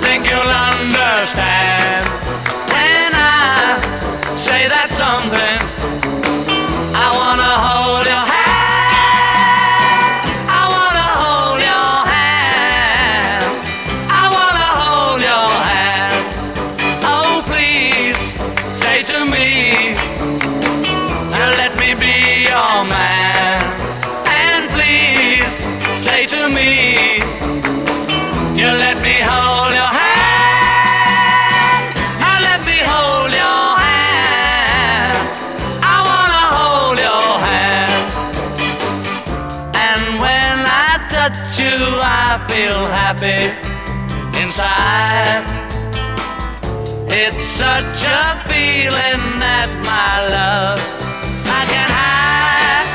think you'll understand when I say that something. I wanna hold your hand. I wanna hold your hand. I wanna hold your hand. Oh, please say to me, let me be your man. And please say to me, Touch you, I feel happy inside. It's such a feeling that my love I can hide,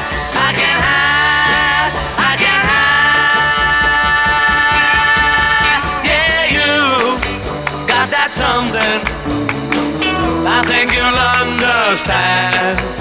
I can hide, I can hide. Yeah, you got that something. I think you'll understand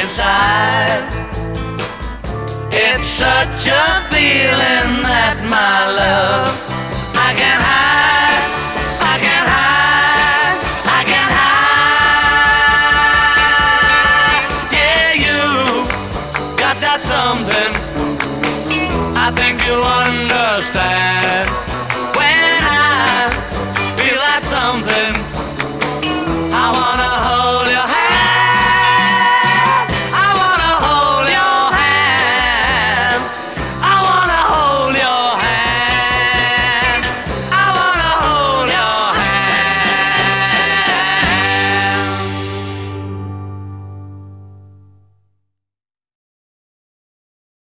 inside. It's such a feeling that my love I can't hide, I can't hide, I can't hide. Yeah, you got that something. I think you'll understand.